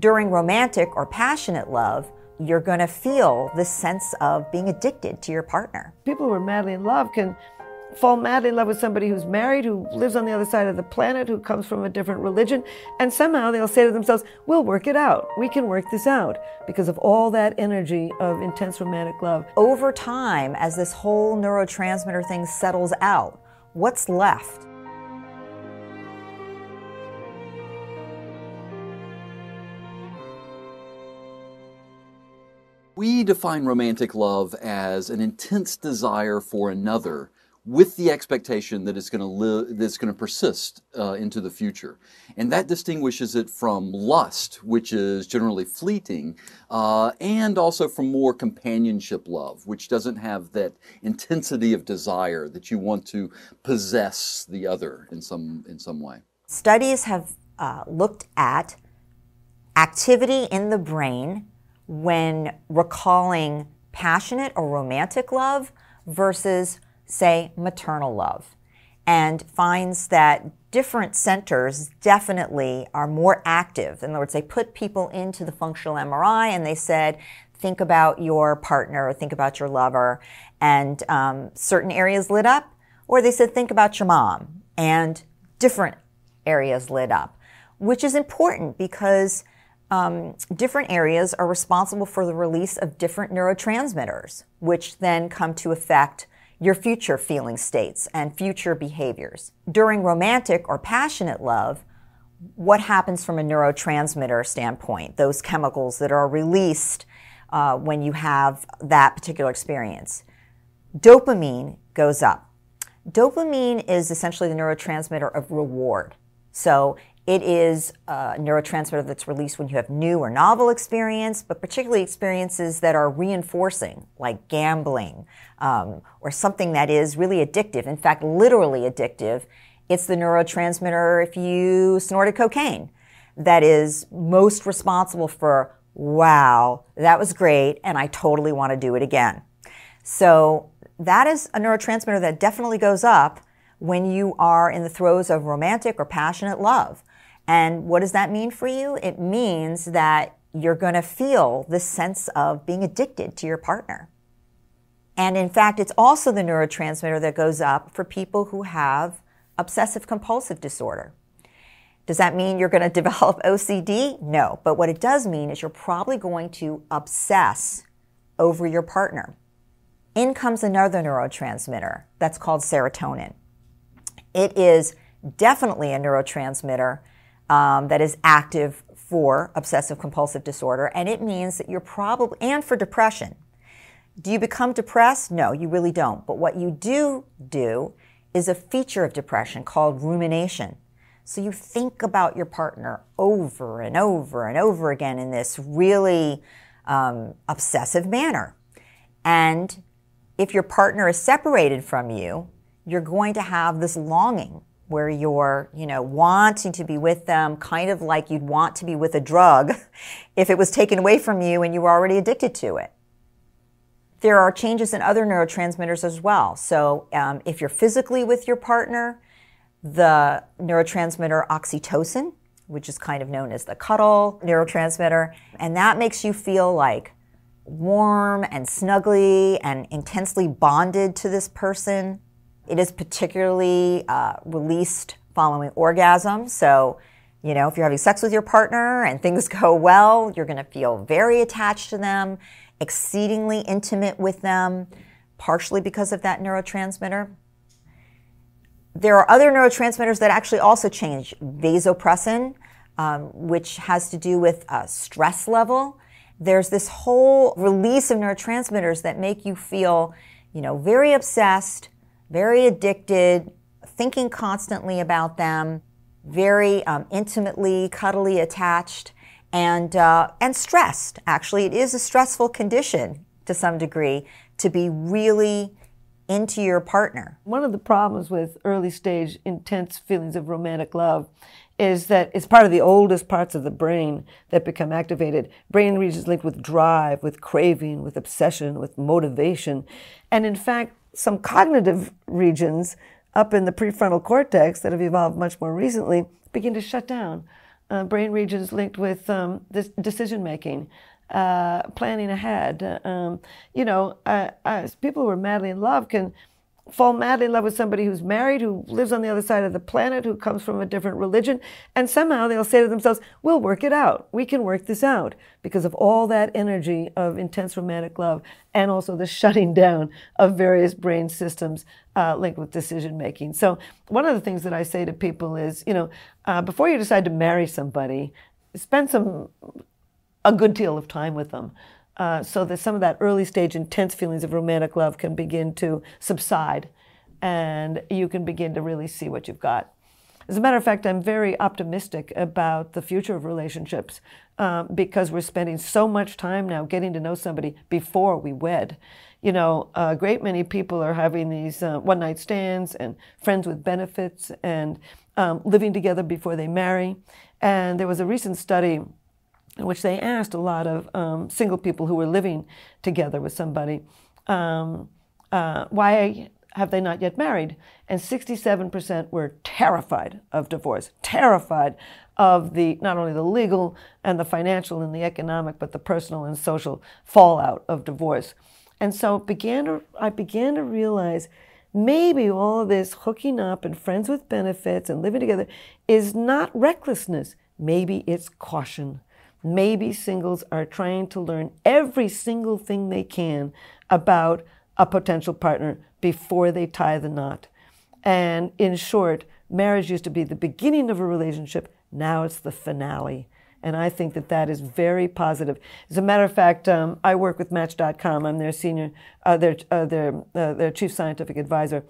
During romantic or passionate love, you're going to feel this sense of being addicted to your partner. People who are madly in love can fall madly in love with somebody who's married, who lives on the other side of the planet, who comes from a different religion, and somehow they'll say to themselves, We'll work it out. We can work this out because of all that energy of intense romantic love. Over time, as this whole neurotransmitter thing settles out, what's left? We define romantic love as an intense desire for another with the expectation that it's going to live, that's going to persist uh, into the future, and that distinguishes it from lust, which is generally fleeting, uh, and also from more companionship love, which doesn't have that intensity of desire that you want to possess the other in some in some way. Studies have uh, looked at activity in the brain when recalling passionate or romantic love versus say, maternal love, and finds that different centers definitely are more active. In other words, they put people into the functional MRI and they said, think about your partner or think about your lover, and um, certain areas lit up, or they said, think about your mom, and different areas lit up, which is important because um, different areas are responsible for the release of different neurotransmitters, which then come to affect your future feeling states and future behaviors. During romantic or passionate love, what happens from a neurotransmitter standpoint, those chemicals that are released uh, when you have that particular experience? Dopamine goes up. Dopamine is essentially the neurotransmitter of reward. So it is a neurotransmitter that's released when you have new or novel experience, but particularly experiences that are reinforcing, like gambling um, or something that is really addictive. In fact, literally addictive. It's the neurotransmitter if you snorted cocaine that is most responsible for, wow, that was great, and I totally want to do it again. So that is a neurotransmitter that definitely goes up when you are in the throes of romantic or passionate love. And what does that mean for you? It means that you're going to feel this sense of being addicted to your partner. And in fact, it's also the neurotransmitter that goes up for people who have obsessive compulsive disorder. Does that mean you're going to develop OCD? No. But what it does mean is you're probably going to obsess over your partner. In comes another neurotransmitter that's called serotonin. It is definitely a neurotransmitter um, that is active for obsessive compulsive disorder, and it means that you're probably, and for depression. Do you become depressed? No, you really don't. But what you do do is a feature of depression called rumination. So you think about your partner over and over and over again in this really um, obsessive manner. And if your partner is separated from you, you're going to have this longing where you're, you know, wanting to be with them, kind of like you'd want to be with a drug if it was taken away from you and you were already addicted to it. There are changes in other neurotransmitters as well. So um, if you're physically with your partner, the neurotransmitter oxytocin, which is kind of known as the cuddle neurotransmitter, and that makes you feel like warm and snuggly and intensely bonded to this person. It is particularly uh, released following orgasm. So, you know, if you're having sex with your partner and things go well, you're going to feel very attached to them, exceedingly intimate with them, partially because of that neurotransmitter. There are other neurotransmitters that actually also change. Vasopressin, um, which has to do with uh, stress level. There's this whole release of neurotransmitters that make you feel, you know, very obsessed, very addicted, thinking constantly about them, very um, intimately, cuddly attached, and, uh, and stressed. Actually, it is a stressful condition to some degree to be really into your partner. One of the problems with early stage intense feelings of romantic love is that it's part of the oldest parts of the brain that become activated. Brain regions linked with drive, with craving, with obsession, with motivation. And in fact, some cognitive regions up in the prefrontal cortex that have evolved much more recently begin to shut down. uh, brain regions linked with um, decision making, uh, planning ahead. Um, you know, uh, uh, people who are madly in love can fall madly in love with somebody who's married, who lives on the other side of the planet, who comes from a different religion, and somehow they'll say to themselves, We'll work it out. We can work this out because of all that energy of intense romantic love and also the shutting down of various brain systems uh, linked with decision making. So, one of the things that I say to people is, you know, uh, before you decide to marry somebody, spend some a good deal of time with them. Uh, so that some of that early stage intense feelings of romantic love can begin to subside and you can begin to really see what you've got. As a matter of fact, I'm very optimistic about the future of relationships um, because we're spending so much time now getting to know somebody before we wed. You know, a great many people are having these uh, one night stands and friends with benefits and um, living together before they marry. And there was a recent study in which they asked a lot of um, single people who were living together with somebody, um, uh, why have they not yet married? And 67% were terrified of divorce, terrified of the not only the legal and the financial and the economic, but the personal and social fallout of divorce. And so began to, I began to realize maybe all of this hooking up and friends with benefits and living together is not recklessness. Maybe it's caution. Maybe singles are trying to learn every single thing they can about a potential partner before they tie the knot. And in short, marriage used to be the beginning of a relationship, now it's the finale. And I think that that is very positive. As a matter of fact, um, I work with Match.com. I'm their senior, uh, their, uh, their, uh, their chief scientific advisor.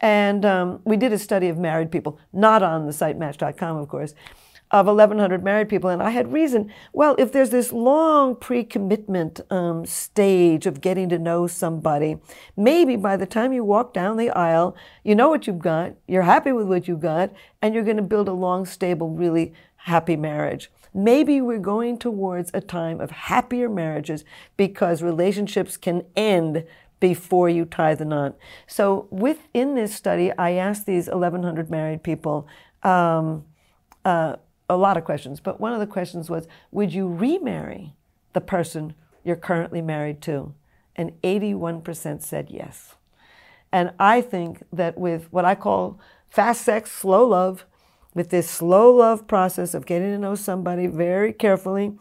And um, we did a study of married people, not on the site Match.com, of course of 1,100 married people. And I had reason, well, if there's this long pre commitment um, stage of getting to know somebody, maybe by the time you walk down the aisle, you know what you've got, you're happy with what you've got, and you're going to build a long, stable, really happy marriage. Maybe we're going towards a time of happier marriages because relationships can end before you tie the knot. So, within this study, I asked these 1,100 married people. Um, uh, a lot of questions, but one of the questions was Would you remarry the person you're currently married to? And 81% said yes. And I think that with what I call fast sex, slow love, with this slow love process of getting to know somebody very carefully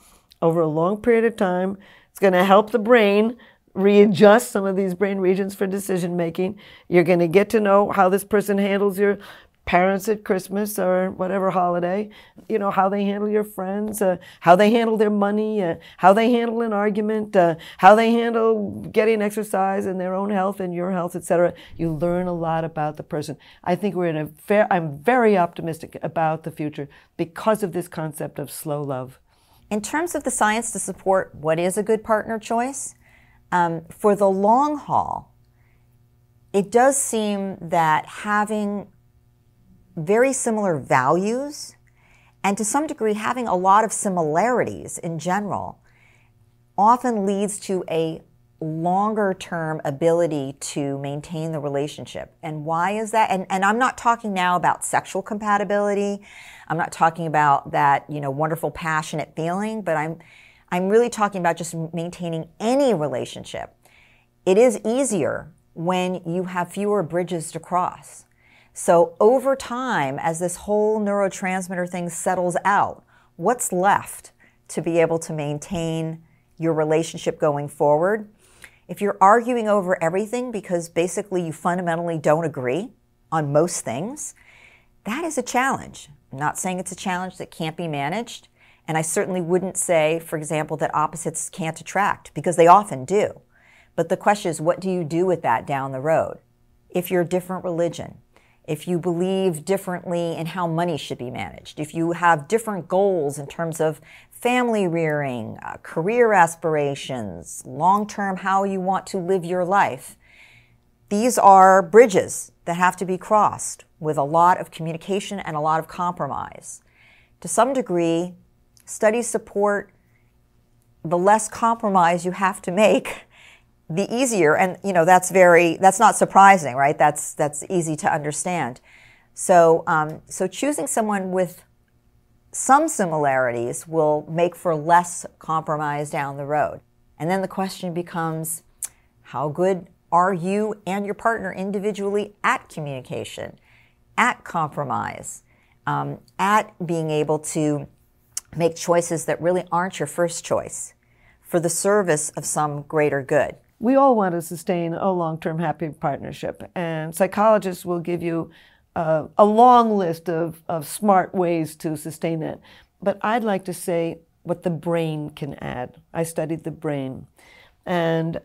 over a long period of time, it's going to help the brain readjust some of these brain regions for decision making. You're going to get to know how this person handles your parents at Christmas or whatever holiday, you know, how they handle your friends, uh, how they handle their money, uh, how they handle an argument, uh, how they handle getting exercise and their own health and your health, etc. You learn a lot about the person. I think we're in a fair, I'm very optimistic about the future because of this concept of slow love. In terms of the science to support what is a good partner choice, um, for the long haul, it does seem that having very similar values and to some degree having a lot of similarities in general often leads to a longer term ability to maintain the relationship. And why is that? And, and I'm not talking now about sexual compatibility. I'm not talking about that, you know, wonderful passionate feeling, but I'm I'm really talking about just maintaining any relationship. It is easier when you have fewer bridges to cross. So over time, as this whole neurotransmitter thing settles out, what's left to be able to maintain your relationship going forward? If you're arguing over everything because basically you fundamentally don't agree on most things, that is a challenge. I'm not saying it's a challenge that can't be managed. And I certainly wouldn't say, for example, that opposites can't attract because they often do. But the question is, what do you do with that down the road? If you're a different religion, if you believe differently in how money should be managed, if you have different goals in terms of family rearing, uh, career aspirations, long term how you want to live your life, these are bridges that have to be crossed with a lot of communication and a lot of compromise. To some degree, studies support the less compromise you have to make the easier and you know that's very that's not surprising right that's that's easy to understand so um, so choosing someone with some similarities will make for less compromise down the road. And then the question becomes how good are you and your partner individually at communication, at compromise, um, at being able to make choices that really aren't your first choice for the service of some greater good? We all want to sustain a long term happy partnership, and psychologists will give you uh, a long list of, of smart ways to sustain that. But I'd like to say what the brain can add. I studied the brain. And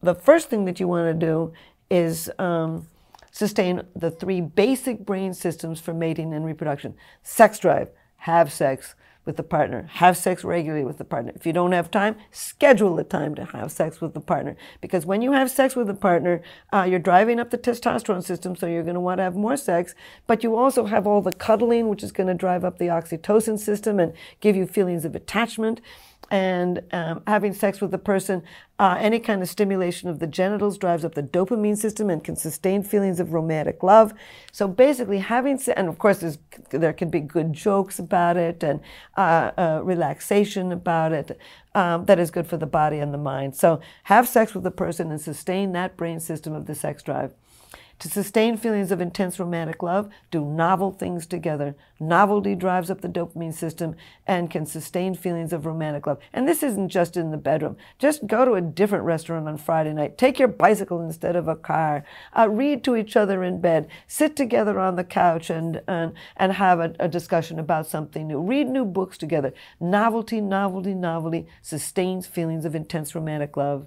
the first thing that you want to do is um, sustain the three basic brain systems for mating and reproduction sex drive, have sex, with the partner. Have sex regularly with the partner. If you don't have time, schedule the time to have sex with the partner. Because when you have sex with a partner, uh, you're driving up the testosterone system, so you're going to want to have more sex. But you also have all the cuddling, which is going to drive up the oxytocin system and give you feelings of attachment and um, having sex with a person, uh, any kind of stimulation of the genitals drives up the dopamine system and can sustain feelings of romantic love. So basically, having se- and of course, there can be good jokes about it and uh, uh, relaxation about it um, that is good for the body and the mind. So have sex with a person and sustain that brain system of the sex drive. To sustain feelings of intense romantic love, do novel things together. Novelty drives up the dopamine system and can sustain feelings of romantic love. And this isn't just in the bedroom. Just go to a different restaurant on Friday night. Take your bicycle instead of a car. Uh, read to each other in bed. Sit together on the couch and, and, and have a, a discussion about something new. Read new books together. Novelty, novelty, novelty sustains feelings of intense romantic love.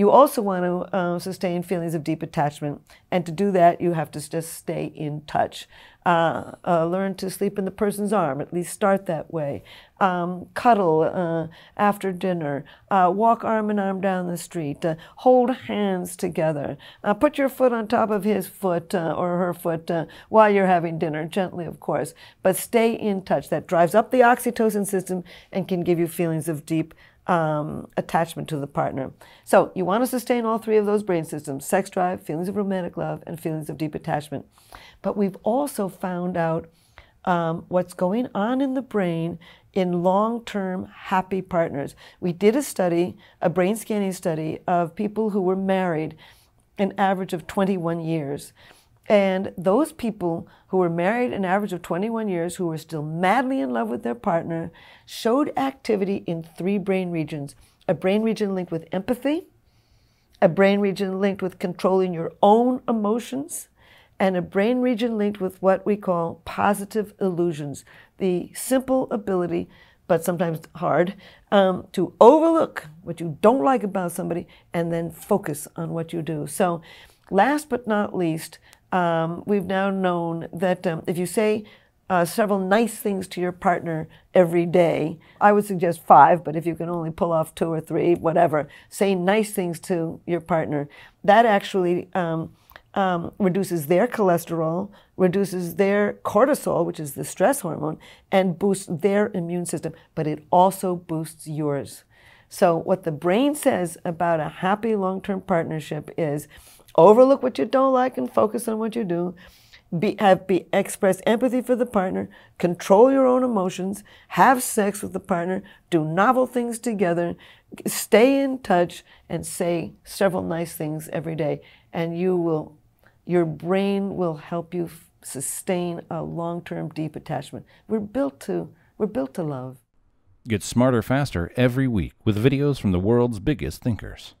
You also want to uh, sustain feelings of deep attachment. And to do that, you have to just stay in touch. Uh, uh, learn to sleep in the person's arm, at least start that way. Um, cuddle uh, after dinner. Uh, walk arm in arm down the street. Uh, hold hands together. put your foot on top of his foot or her foot while you're having dinner, gently, of course. But stay in touch. That drives up the oxytocin system and can give you feelings of deep um, attachment to the partner. So you want to sustain all three of those brain systems sex drive, feelings of romantic love, and feelings of deep attachment. But we've also found out um, what's going on in the brain in long term happy partners. We did a study, a brain scanning study, of people who were married an average of 21 years. And those people who were married an average of 21 years, who were still madly in love with their partner, showed activity in three brain regions a brain region linked with empathy, a brain region linked with controlling your own emotions, and a brain region linked with what we call positive illusions the simple ability, but sometimes hard, um, to overlook what you don't like about somebody and then focus on what you do. So, last but not least, um, we've now known that um, if you say uh, several nice things to your partner every day, I would suggest five, but if you can only pull off two or three, whatever, say nice things to your partner. That actually um, um reduces their cholesterol, reduces their cortisol, which is the stress hormone, and boosts their immune system, but it also boosts yours. So, what the brain says about a happy long term partnership is Overlook what you don't like and focus on what you do. Be, have be express empathy for the partner, control your own emotions, have sex with the partner, do novel things together, stay in touch, and say several nice things every day. And you will, your brain will help you f- sustain a long-term deep attachment. We're built to, we're built to love. Get smarter faster every week with videos from the world's biggest thinkers.